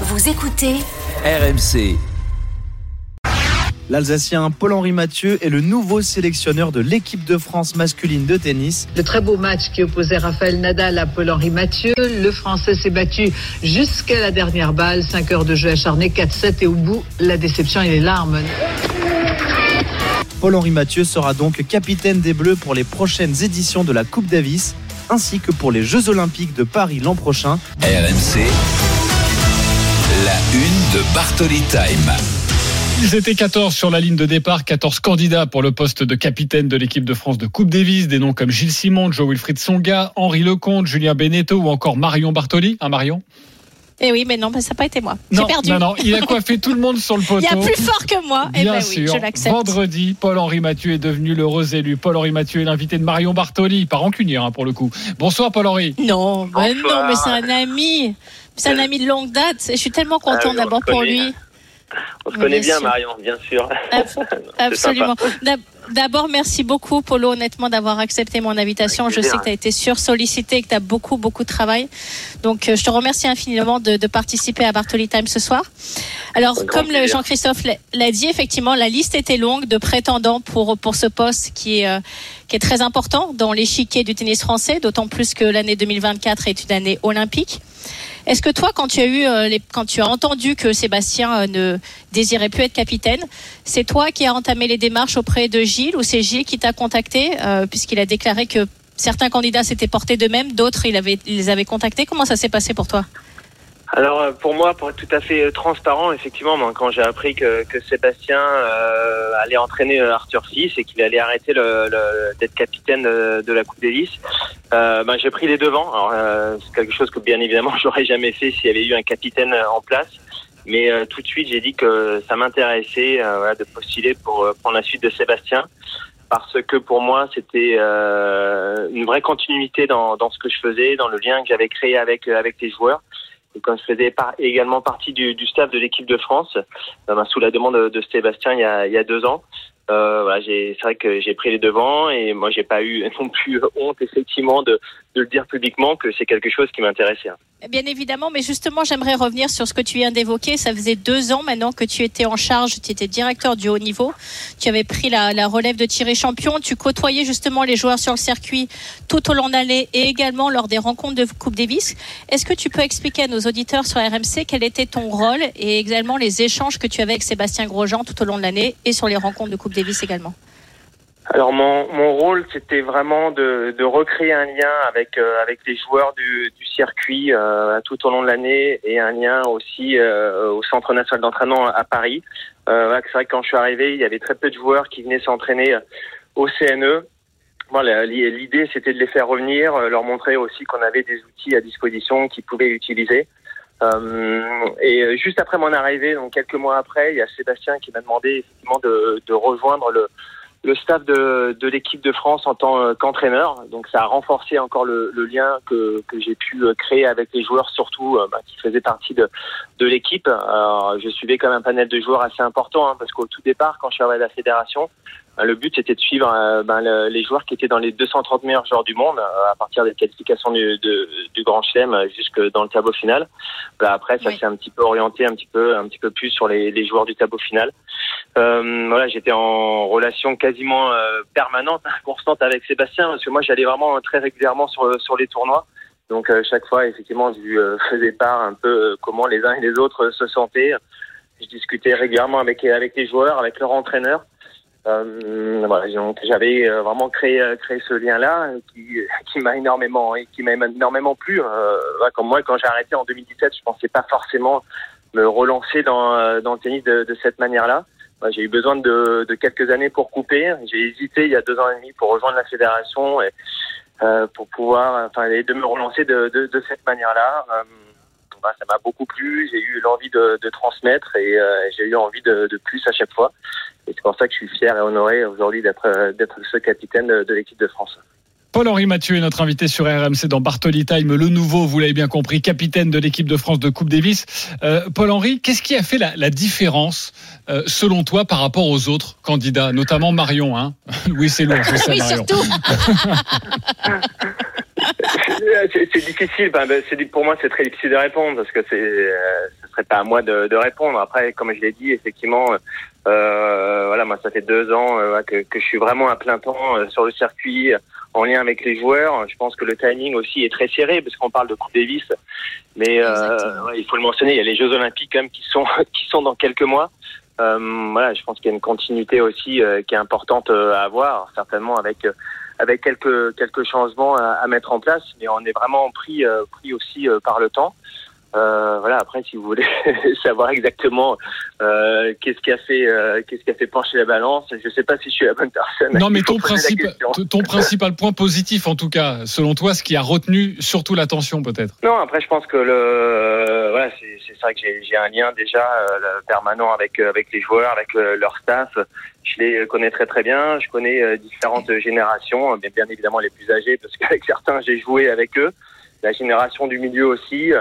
Vous écoutez RMC. L'Alsacien Paul-Henri Mathieu est le nouveau sélectionneur de l'équipe de France masculine de tennis. Le très beau match qui opposait Raphaël Nadal à Paul-Henri Mathieu. Le Français s'est battu jusqu'à la dernière balle. 5 heures de jeu acharné, 4-7 et au bout, la déception et les larmes. Paul-Henri Mathieu sera donc capitaine des Bleus pour les prochaines éditions de la Coupe Davis ainsi que pour les Jeux Olympiques de Paris l'an prochain. RMC. Une de Bartoli Time. Ils étaient 14 sur la ligne de départ, 14 candidats pour le poste de capitaine de l'équipe de France de Coupe Davis, des noms comme Gilles Simon, Joe Wilfried Songa, Henri Lecomte, Julien Beneteau ou encore Marion Bartoli. Un Marion? Eh oui, mais non, bah, ça n'a pas été moi. J'ai Non, perdu. non, non, il a coiffé tout le monde sur le Il poteau. y a plus fort que moi. Eh Bien ben oui, sûr. je l'accepte. Vendredi, Paul-Henri Mathieu est devenu l'heureux élu. Paul-Henri Mathieu est l'invité de Marion Bartoli, pas rancunier hein, pour le coup. Bonsoir Paul-Henri. Non, bah Bonsoir. non, mais c'est un ami. C'est un ami de longue date. Et je suis tellement Ah contente d'abord pour lui. On se connaît bien bien. Marion, bien sûr. Absolument. D'ab- D'abord, merci beaucoup, Polo, honnêtement, d'avoir accepté mon invitation. Je sais que tu as été sursollicité et que tu as beaucoup, beaucoup de travail. Donc, euh, je te remercie infiniment de, de participer à Bartoli Time ce soir. Alors, grand comme. Jean-Christophe l'a- l'a dit, effectivement, la liste était longue de prétendants pour, pour ce poste qui est, euh, qui est très important dans l'échiquier du tennis français, d'autant plus que l'année 2024 est une année olympique. Est-ce que toi, quand tu as eu, euh, les, quand tu as entendu que Sébastien euh, ne désirait plus être capitaine, c'est toi qui as entamé les démarches auprès de Gilles ou c'est Gilles qui t'a contacté euh, puisqu'il a déclaré que certains candidats s'étaient portés d'eux-mêmes, d'autres il les avait contactés. Comment ça s'est passé pour toi? Alors, euh, pour moi, pour être tout à fait euh, transparent, effectivement, quand j'ai appris que, Sébastien allait entraîner Arthur Fils et qu'il allait arrêter d'être capitaine de la Coupe Davis, euh, ben, j'ai pris les devants. C'est quelque chose que, bien évidemment, j'aurais jamais fait s'il y avait eu un capitaine en place. Mais euh, tout de suite, j'ai dit que ça m'intéressait euh, voilà, de postuler pour euh, prendre la suite de Sébastien. Parce que pour moi, c'était euh, une vraie continuité dans, dans ce que je faisais, dans le lien que j'avais créé avec, euh, avec les joueurs. Et quand je faisais également partie du, du staff de l'équipe de France, euh, ben, sous la demande de, Sébastien il y a, il y a deux ans, euh, voilà, c'est vrai que j'ai pris les devants et moi j'ai pas eu non plus honte effectivement de, de le dire publiquement que c'est quelque chose qui m'intéressait. hein. Bien évidemment, mais justement, j'aimerais revenir sur ce que tu viens d'évoquer. Ça faisait deux ans maintenant que tu étais en charge, tu étais directeur du haut niveau. Tu avais pris la, relève de Thierry Champion. Tu côtoyais justement les joueurs sur le circuit tout au long de l'année et également lors des rencontres de Coupe Davis. Est-ce que tu peux expliquer à nos auditeurs sur RMC quel était ton rôle et également les échanges que tu avais avec Sébastien Grosjean tout au long de l'année et sur les rencontres de Coupe Davis également? Alors mon, mon rôle c'était vraiment de, de recréer un lien avec euh, avec les joueurs du, du circuit euh, tout au long de l'année et un lien aussi euh, au Centre national d'entraînement à Paris. Euh, c'est vrai que quand je suis arrivé, il y avait très peu de joueurs qui venaient s'entraîner au CNE. Voilà, l'idée c'était de les faire revenir, euh, leur montrer aussi qu'on avait des outils à disposition qu'ils pouvaient utiliser. Euh, et juste après mon arrivée, donc quelques mois après, il y a Sébastien qui m'a demandé effectivement de, de rejoindre le, le staff de, de l'équipe de France en tant euh, qu'entraîneur. Donc ça a renforcé encore le, le lien que, que j'ai pu euh, créer avec les joueurs, surtout euh, bah, qui faisaient partie de, de l'équipe. Je suivais quand même un panel de joueurs assez important hein, parce qu'au tout départ, quand je suis arrivé à la fédération, le but c'était de suivre euh, ben, le- les joueurs qui étaient dans les 230 meilleurs joueurs du monde euh, à partir des qualifications du, de- du Grand Chelem jusque dans le tableau final. Voilà, après, ça Oui. s'est un petit peu orienté un petit peu, un petit peu plus sur les, les joueurs du tableau final. Euh, voilà, j'étais en relation quasiment euh, permanente, constante avec Sébastien, parce que moi j'allais vraiment très régulièrement sur sur les tournois. Donc euh, chaque fois, effectivement, je lui euh, faisais part un peu euh, comment les uns et les autres euh, se sentaient. Je discutais régulièrement avec avec les joueurs, avec leur entraîneur. Euh, voilà, donc j'avais euh, vraiment créé euh, créé ce lien-là euh, qui qui m'a énormément et qui m'a énormément plu. Euh, comme moi, quand j'ai arrêté en 2017, je pensais pas forcément me relancer dans euh, dans le tennis de, de cette manière-là. J'ai eu besoin de, de quelques années pour couper. J'ai hésité il y a deux ans et demi pour rejoindre la fédération et euh, pour pouvoir, enfin, de me relancer de, de, cette manière-là. Euh, bah, ça m'a beaucoup plu. J'ai eu l'envie de, transmettre et euh, j'ai eu envie de, plus à chaque fois. Et c'est pour ça que je suis fier et honoré aujourd'hui d'être euh, d'être ce capitaine de l'équipe de France. Paul-Henri Mathieu est notre invité sur RMC dans Bartoli Time, le nouveau, vous l'avez bien compris, capitaine de l'équipe de France de Coupe Davis. Euh, Paul-Henri, qu'est-ce qui a fait la, la différence, euh, selon toi, par rapport aux autres candidats, notamment Marion hein Oui, c'est lourd, je sais, Oui, Marion. surtout. c'est c'est difficile. Ben, ben, c'est- pour moi, c'est très difficile de répondre parce que c'est, euh, serait pas à moi de, de répondre. Après, comme je l'ai dit, effectivement, euh, voilà, moi ça fait deux ans euh, que, que, je suis vraiment à plein temps euh, sur le circuit, en lien avec les joueurs. Je pense que le timing aussi est très serré parce qu'on parle de Coupe Davis, mais euh, ouais, il faut le mentionner. Il y a les Jeux Olympiques quand même qui sont qui sont dans quelques mois. Euh, voilà, je pense qu'il y a une continuité aussi qui est importante à avoir, certainement avec avec quelques quelques changements à, à, mettre en place, mais on est vraiment pris pris aussi par le temps. Euh, voilà. Après, si vous voulez savoir exactement euh, qu'est-ce qui a fait, euh, qu'est-ce qui a fait pencher la balance, je ne sais pas si je suis la bonne personne. Non, mais ton principe, ton principal point positif, en tout cas, selon toi, ce qui a retenu surtout l'attention, peut-être. Non, après, je pense que le, voilà, c'est vrai que j'ai un lien déjà euh, permanent avec avec les joueurs, avec leur staff. Je les connais très très bien. Je connais différentes générations, mais bien évidemment les plus âgés, parce qu'avec certains, j'ai joué avec eux. La génération du milieu aussi.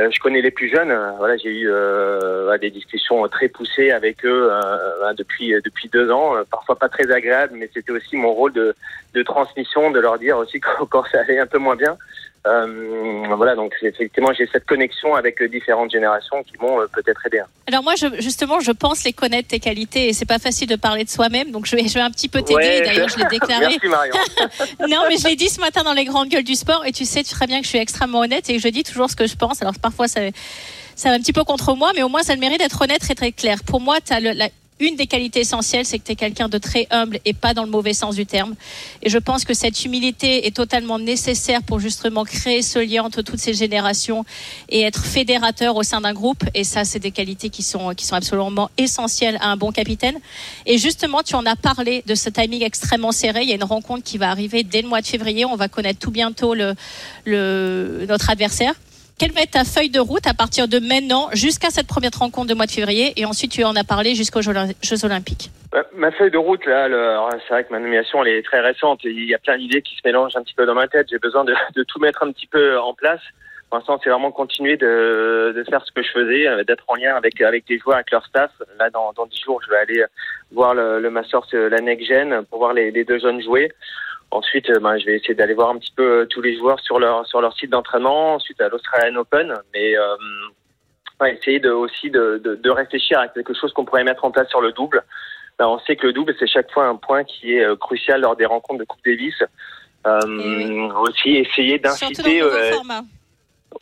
Euh, je connais les plus jeunes. Voilà, j'ai eu euh, des discussions très poussées avec eux euh, depuis depuis deux ans. Parfois pas très agréables, mais c'était aussi mon rôle de, de transmission, de leur dire aussi quand, quand ça allait un peu moins bien. Euh, voilà, donc effectivement, j'ai cette connexion avec différentes générations qui m'ont euh, peut-être aidé. Alors moi, je, justement, je pense les connaître tes qualités et c'est pas facile de parler de soi-même, donc je vais, je vais un petit peu t'aider. Ouais, D'ailleurs, je l'ai déclaré. Merci Marion. non, mais je l'ai dit ce matin dans les grandes gueules du sport et tu sais très bien que je suis extrêmement honnête et que je dis toujours ce que je pense. Alors parfois, ça, ça va un petit peu contre moi, mais au moins ça le mérite d'être honnête et très clair. Pour moi, tu as le, la, une des qualités essentielles, c'est que tu es quelqu'un de très humble et pas dans le mauvais sens du terme. Et je pense que cette humilité est totalement nécessaire pour justement créer ce lien entre toutes ces générations et être fédérateur au sein d'un groupe. Et ça, c'est des qualités qui sont, qui sont absolument essentielles à un bon capitaine. Et justement, tu en as parlé de ce timing extrêmement serré. Il y a une rencontre qui va arriver dès le mois de février. On va connaître tout bientôt le, le, notre adversaire quelle va être ta feuille de route à partir de maintenant jusqu'à cette première rencontre de mois de février et ensuite tu en as parlé jusqu'aux Jeux Olympiques? Ma feuille de route, là, c'est vrai que ma nomination, elle est très récente. Il y a plein d'idées qui se mélangent un petit peu dans ma tête. J'ai besoin de, tout mettre un petit peu en place. Pour l'instant, c'est vraiment continuer de, faire ce que je faisais, euh, d'être en lien avec, avec les joueurs, avec leur staff. Là, dans, dans 10 jours, je vais aller voir le, le Masters, la Next Gen, pour voir les deux jeunes jouer. Ensuite, ben, je vais essayer d'aller voir un petit peu tous les joueurs sur leur sur leur site d'entraînement, ensuite à l'Australian Open, mais euh, ouais, essayer de, aussi de, de, de, réfléchir à quelque chose qu'on pourrait mettre en place sur le double. Ben, on sait que le double, c'est chaque fois un point qui est crucial lors des rencontres de Coupe Davis. Euh, oui. Aussi essayer d'inciter.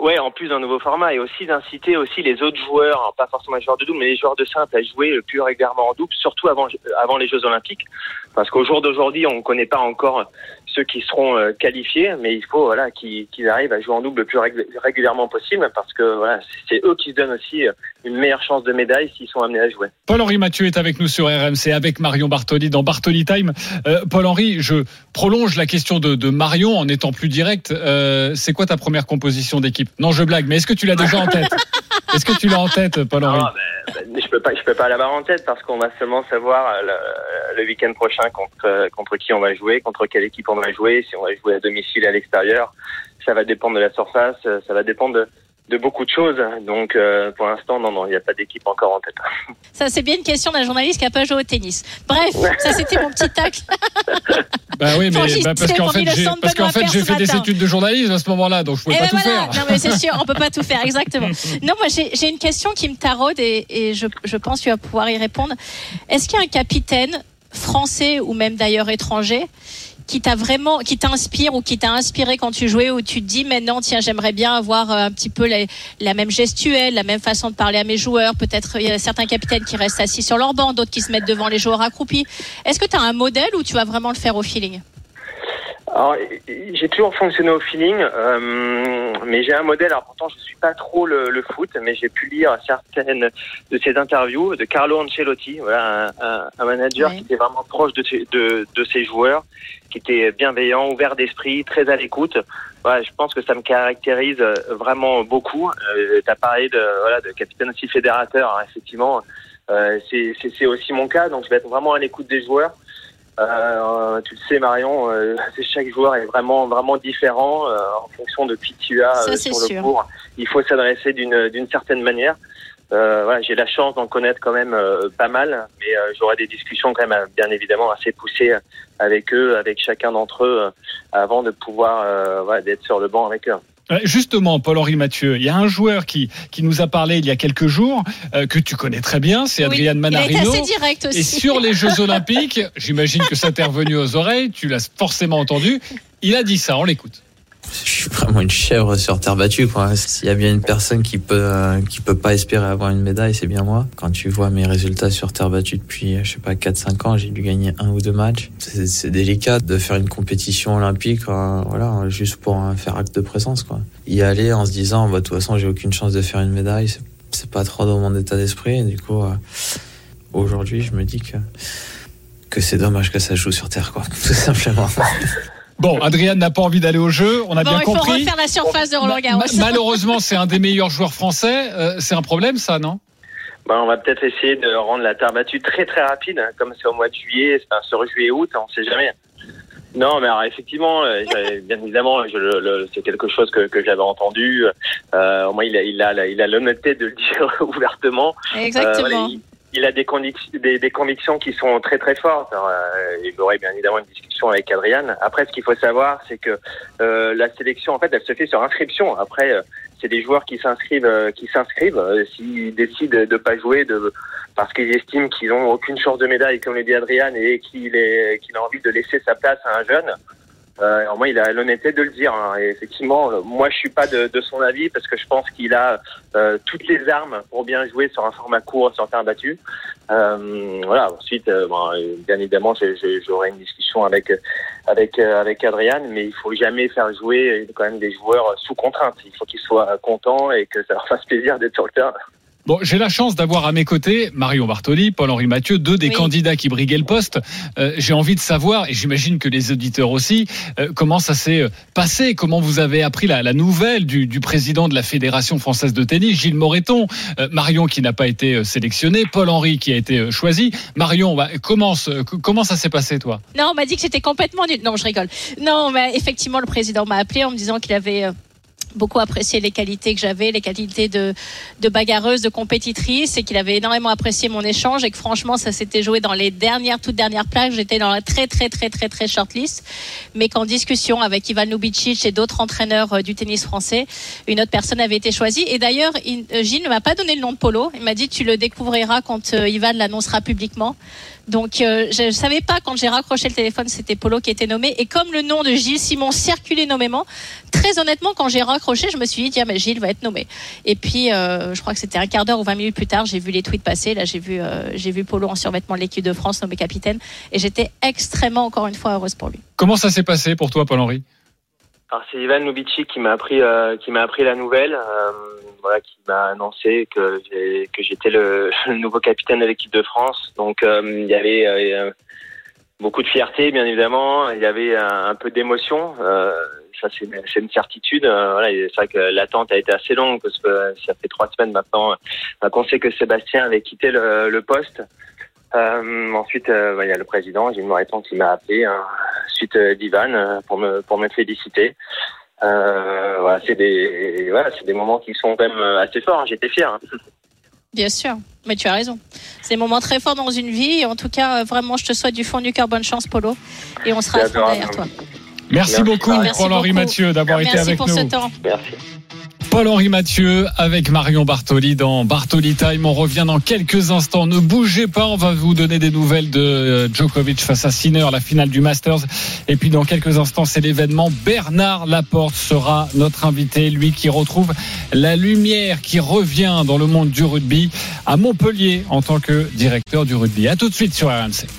Ouais, en plus d'un nouveau format et aussi d'inciter aussi les autres joueurs, pas forcément les joueurs de double, mais les joueurs de simple à jouer plus régulièrement en double, surtout avant avant les Jeux Olympiques, parce qu'au jour d'aujourd'hui, on ne connaît pas encore ceux qui seront euh, qualifiés, mais il faut voilà qu'ils qu'ils arrivent à jouer en double le plus régulièrement possible, parce que voilà, c'est eux qui se donnent aussi euh, une meilleure chance de médaille s'ils sont amenés à jouer. Paul-Henri Mathieu est avec nous sur RMC, avec Marion Bartoli dans Bartoli Time. Euh, Paul-Henri, je prolonge la question de, de Marion en étant plus direct. Euh, c'est quoi ta première composition d'équipe? Non, je blague, mais est-ce que tu l'as déjà en tête? Est-ce que tu l'as en tête, Paul-Henri? Ben, Je peux pas, je peux pas l'avoir en tête parce qu'on va seulement savoir le, le week-end prochain contre contre qui on va jouer, contre quelle équipe on va jouer, si on va jouer à domicile à l'extérieur. Ça va dépendre de la surface, ça va dépendre de de beaucoup de choses. Donc, euh, pour l'instant, non, non, il n'y a pas d'équipe encore en tête. Ça, c'est bien une question d'un journaliste qui n'a pas joué au tennis. Bref, ça, c'était mon petit tacle. bah oui, mais bah parce qu'en fait, j'ai, fait, des études de journalisme à ce moment-là, donc je pouvais et pas ben tout voilà. faire. Non, mais c'est sûr, on peut pas tout faire, exactement. Non, moi, j'ai, j'ai une question qui me taraude et, et je, je pense que tu vas pouvoir y répondre. Est-ce qu'il y a un capitaine français ou même d'ailleurs étranger qui t'a vraiment, qui t'inspire ou qui t'a inspiré quand tu jouais, où tu te dis maintenant, tiens, j'aimerais bien avoir un petit peu la, la, même gestuelle, la même façon de parler à mes joueurs. Peut-être il y a certains capitaines qui restent assis sur leur banc, d'autres qui se mettent devant les joueurs accroupis. Est-ce que tu as un modèle ou tu vas vraiment le faire au feeling? Alors, j'ai toujours fonctionné au feeling, euh, mais j'ai un modèle. Alors pourtant, je suis pas trop le, le foot, mais j'ai pu lire certaines de ses interviews de Carlo Ancelotti, voilà, un, un manager oui. qui était vraiment proche de, de, de, ses joueurs, qui était bienveillant, ouvert d'esprit, très à l'écoute. Voilà, je pense que ça me caractérise vraiment beaucoup. Euh, tu as parlé de, voilà, de capitaine aussi fédérateur, hein, effectivement. Euh, c'est aussi mon cas, donc je vais être vraiment à l'écoute des joueurs. Euh, tu le sais Marion, euh, chaque joueur est vraiment vraiment différent euh, en fonction de qui tu as Ça, sur sûr. le cours. Il faut s'adresser d'une d'une certaine manière. voilà, j'ai la chance d'en connaître quand même pas mal, mais j'aurai des discussions quand même bien évidemment assez poussées avec eux, avec chacun d'entre eux, avant de pouvoir voilà, d'être sur le banc avec eux. Euh, Justement, Paul-Henri Mathieu, il y a un joueur qui, qui nous a parlé il y a quelques jours, euh, que tu connais très bien, c'est Adrian Il Manarino. été assez direct aussi. Et sur les Jeux Olympiques, j'imagine que ça t'est revenu aux oreilles, tu l'as forcément entendu. Il a dit ça, on l'écoute. Suis vraiment une chèvre sur terre battue. S'il y a bien une personne qui peut, euh, qui peut pas espérer avoir une médaille, c'est bien moi. Quand tu vois mes résultats sur terre battue depuis, euh, je sais pas, 4-5 ans, j'ai dû gagner un ou deux matchs. C'est c'est délicat de faire une compétition olympique, euh, voilà, juste pour faire acte de présence, quoi. Y aller en se disant, bah, de toute façon, j'ai aucune chance de faire une médaille, c'est- c'est pas trop dans mon état d'esprit. Du coup, aujourd'hui, je me dis que, que c'est dommage que ça joue sur terre, quoi. Tout simplement. Bon, Adrien n'a pas envie d'aller au jeu, on a Bon, bien il faut compris. refaire la surface de Roland Garros. Ma- malheureusement, c'est un des meilleurs joueurs français. Euh, c'est un problème, ça, non? Ben, on va peut-être essayer de rendre la terre battue très très rapide, hein, comme c'est au mois de juillet, enfin, sur juillet-août, on sait jamais. Non, mais alors, effectivement, euh, bien évidemment, je, le- le- c'est quelque chose que, que j'avais entendu. Euh, au moins, il a, il a, il a l'honnêteté de le dire ouvertement. Euh, Exactement. voilà, il, il a des, des, des convictions qui sont très très fortes. Alors, euh, il aurait bien évidemment une discussion avec Adrian. Après, ce qu'il faut savoir, c'est que euh, la sélection, en fait, elle se fait sur inscription. Après, euh, c'est des joueurs qui s'inscrivent, euh, qui s'inscrivent. Euh, S'ils décident de pas jouer, de parce qu'ils estiment qu'ils ont aucune chance de médaille, comme le dit Adrian, et qu'il est qu'il a envie de laisser sa place à un jeune. Euh, alors moi, il a l'honnêteté de le dire. hein. Et effectivement, euh, moi, je suis pas de, de son avis parce que je pense qu'il a euh, toutes les armes pour bien jouer sur un format court, sur terre battue. Euh, voilà. Ensuite, euh, bon, euh, bien évidemment, j'aurai une discussion avec avec avec Adrian, mais il faut jamais faire jouer quand même des joueurs sous contrainte. Il faut qu'ils soient contents et que ça leur fasse plaisir d'être sur le terrain. Bon, j'ai la chance d'avoir à mes côtés Marion Bartoli, Paul-Henri Mathieu, deux des Oui. candidats qui briguaient le poste. Euh, j'ai envie de savoir, et j'imagine que les auditeurs aussi, euh, comment ça s'est euh, passé, comment vous avez appris la, la nouvelle du, du président de la Fédération française de tennis, Gilles Moreton, Euh, Marion qui n'a pas été euh, sélectionné, Paul-Henri qui a été euh, choisi. Marion, bah, commence, euh, comment ça s'est passé toi? Non, on m'a dit que c'était complètement nul. Non, je rigole. Non, mais effectivement, le président m'a appelé en me disant qu'il avait euh, beaucoup apprécié les qualités que j'avais, les qualités de, bagarreuse, de compétitrice, et qu'il avait énormément apprécié mon échange, et que franchement, ça s'était joué dans les dernières, toutes dernières plages. J'étais dans la très, très, très, très, très shortlist, mais qu'en discussion avec Ivan Lubicic et d'autres entraîneurs euh, du tennis français, une autre personne avait été choisie. Et d'ailleurs, il- euh, Gilles ne m'a pas donné le nom de Polo. Il m'a dit, tu le découvriras quand euh, Ivan l'annoncera publiquement. Donc euh, je ne savais pas quand j'ai raccroché le téléphone c'était Polo qui était nommé. Et comme le nom de Gilles Simon circulait nommément, très honnêtement quand j'ai raccroché je me suis dit tiens mais Gilles va être nommé. Et puis euh, je crois que c'était un quart d'heure ou 20 minutes plus tard j'ai vu les tweets passer. Là j'ai vu euh, j'ai vu Polo en survêtement de l'équipe de France nommé capitaine. Et j'étais extrêmement encore une fois heureuse pour lui. Comment ça s'est passé pour toi, Paul-Henri? Alors c'est Ivan Lubicic qui m'a appris euh, qui m'a appris la nouvelle, euh, voilà, qui m'a annoncé que que j'étais le, nouveau capitaine de l'équipe de France. Donc euh, il y avait euh, beaucoup de fierté, bien évidemment. Il y avait un, peu d'émotion. Euh, ça c'est une- certitude. Voilà, c'est vrai que l'attente a été assez longue parce que ça fait trois semaines maintenant qu'on sait que Sébastien avait quitté le, poste. Ensuite, bah, il y a le président Gilles Moreton qui m'a appelé hein, suite d'Ivan pour me pour me féliciter. Euh, voilà, c'est des voilà, c'est des moments qui sont quand même euh, assez forts. hein. J'étais fier. hein. Bien sûr, mais tu as raison. C'est des moments très forts dans une vie et en tout cas euh, vraiment je te souhaite du fond du cœur bonne chance Polo et on sera à fond derrière toi. Merci, Merci, beaucoup, Merci Paul-Henri. Mathieu, d'avoir été Merci avec pour nous. ce temps. Merci. Paul-Henri Mathieu avec Marion Bartoli dans Bartoli Time. On revient dans quelques instants. Ne bougez pas, on va vous donner des nouvelles de euh, Djokovic face à Sinner, la finale du Masters. Et puis dans quelques instants, c'est l'événement. Bernard Laporte sera notre invité, lui qui retrouve la lumière, qui revient dans le monde du rugby à Montpellier en tant que directeur du rugby. À tout de suite sur RMC.